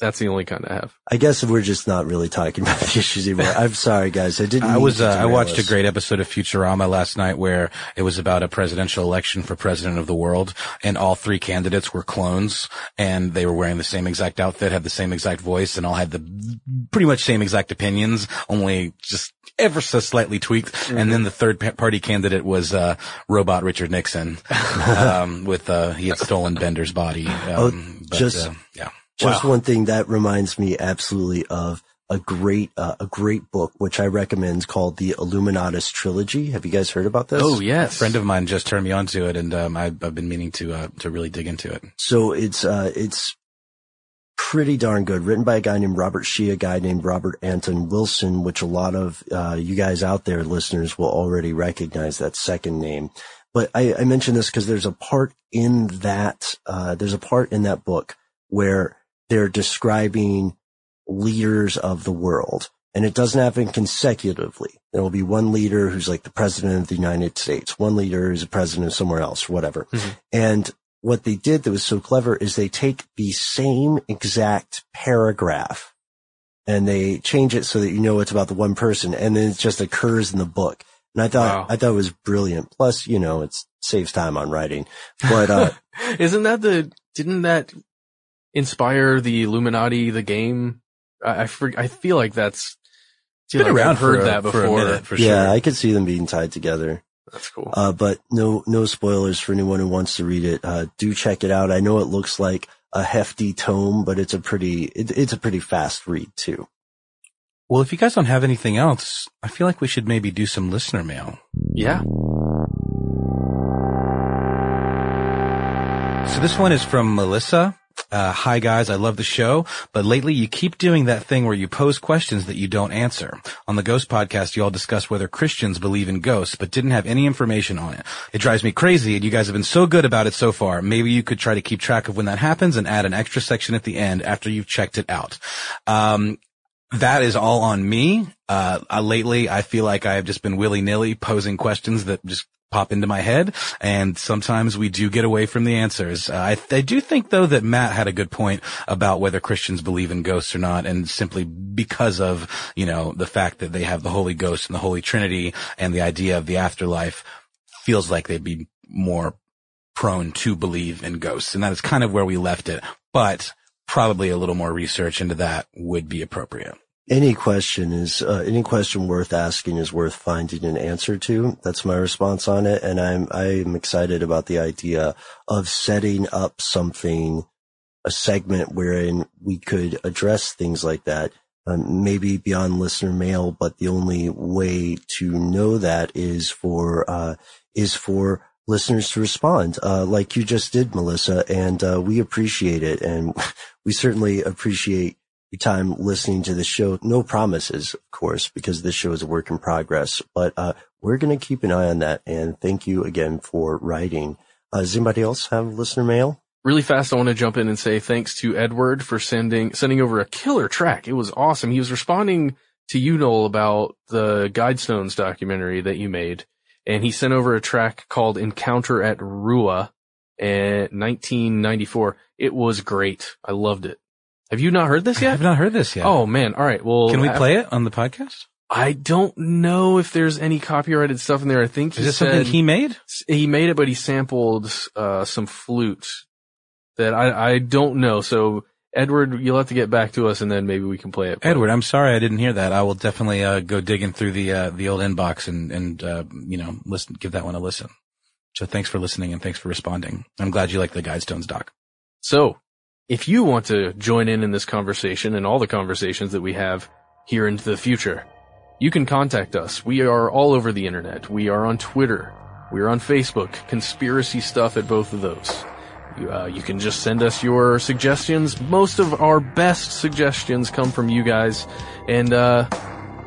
That's the only kind I have. I guess we're just not really talking about the issues anymore. I'm sorry, guys. I didn't. I mean was, to uh, I derail watched a great episode of Futurama last night where it was about a presidential election for president of the world and all three candidates were clones and they were wearing the same exact outfit, had the same exact voice and all had the pretty much same exact opinions, only just ever so slightly tweaked. And then the third party candidate was, uh, robot Richard Nixon, um, with, uh, he had stolen Bender's body. Um, Oh, but, just- uh, yeah. Just Wow. one thing that reminds me absolutely of a great, uh, a great book, which I recommend called the Illuminatus Trilogy. Have you guys heard about this? Oh yes. A friend of mine just turned me onto it, and um, I've, I've been meaning to uh, to really dig into it. So it's, uh, it's pretty darn good. Written by a guy named Robert Shea, a guy named Robert Anton Wilson, which a lot of, uh, you guys out there, listeners, will already recognize that second name. But I, I mention this because there's a part in that, uh, there's a part in that book where they're describing leaders of the world. And it doesn't happen consecutively. There will be one leader who's like the president of the United States, one leader who's a president of somewhere else, whatever. And what they did that was so clever is they take the same exact paragraph and they change it so that you know it's about the one person and then it just occurs in the book. And I thought, Wow. I thought it was brilliant. Plus, you know, it saves time on writing, but, uh, Isn't that the? Didn't that inspire the Illuminati, the game? I I, for, I feel like that's It's been like around I've heard a- that for before. a minute, for yeah, sure. I could see them being tied together. That's cool. Uh, but no, no spoilers for anyone who wants to read it. Uh, do check it out. I know it looks like a hefty tome, but it's a pretty, it, it's a pretty fast read too. Well, if you guys don't have anything else, I feel like we should maybe do some listener mail. Yeah. So this one is from Melissa. Uh, hi guys, I love the show, but lately you keep doing that thing where you pose questions that you don't answer. On the Ghost podcast, you all discuss whether Christians believe in ghosts, but didn't have any information on it. It drives me crazy and you guys have been so good about it so far. Maybe you could try to keep track of when that happens and add an extra section at the end after you've checked it out. Um, that is all on me. Uh, uh, lately, I feel like I have just been willy nilly posing questions that just pop into my head, and sometimes we do get away from the answers. Uh, I, I do think, though, that Matt had a good point about whether Christians believe in ghosts or not, and simply because of you know the fact that they have the Holy Ghost and the Holy Trinity and the idea of the afterlife, feels like they'd be more prone to believe in ghosts, and that is kind of where we left it. But probably a little more research into that would be appropriate. Any question is, uh, any question worth asking is worth finding an answer to. That's my response on it. And I'm, I'm excited about the idea of setting up something, a segment wherein we could address things like that. Um, maybe beyond listener mail, but the only way to know that is for, uh, is for listeners to respond, uh, like you just did, Melissa. And, uh, we appreciate it. And we certainly appreciate time listening to the show. No promises, of course, because this show is a work in progress, but, uh, we're going to keep an eye on that. And thank you again for writing. Uh, does anybody else have listener mail? Really fast, I want to jump in and say thanks to Edward for sending sending over a killer track. It was awesome. He was responding to you, Noel, about the Guidestones documentary that you made, and he sent over a track called "Encounter at Rua" in 1994. It was great. I loved it. Have you not heard this yet? I've not heard this yet. Oh man! All right. Well, Can we I- play it on the podcast? I don't know if there's any copyrighted stuff in there. I think Is he it something he made? He made it, but he sampled uh, some flute that I I don't know. So Edward, you'll have to get back to us, and then maybe we can play it. Edward, I'm sorry I didn't hear that. I will definitely uh, go digging through the uh, the old inbox and and uh, you know listen, give that one a listen. So thanks for listening and thanks for responding. I'm glad you like the Guidestones doc. So, if you want to join in in this conversation and all the conversations that we have here into the future, you can contact us. We are all over the internet. We are on Twitter. We are on Facebook. Conspiracy stuff at both of those. You, uh, you can just send us your suggestions. Most of our best suggestions come from you guys, and uh,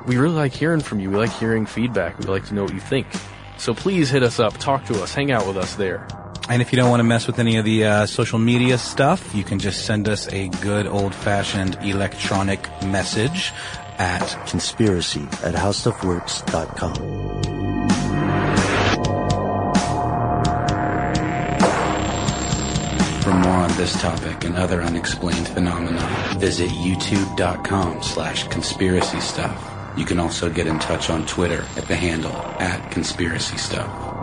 we really like hearing from you. We like hearing feedback. We like to know what you think. So please hit us up, talk to us, hang out with us there. And if you don't want to mess with any of the uh, social media stuff, you can just send us a good old fashioned electronic message at conspiracy at howstuffworks.com. For more on this topic and other unexplained phenomena, visit youtube.com slash conspiracy stuff. You can also get in touch on Twitter at the handle at conspiracy stuff.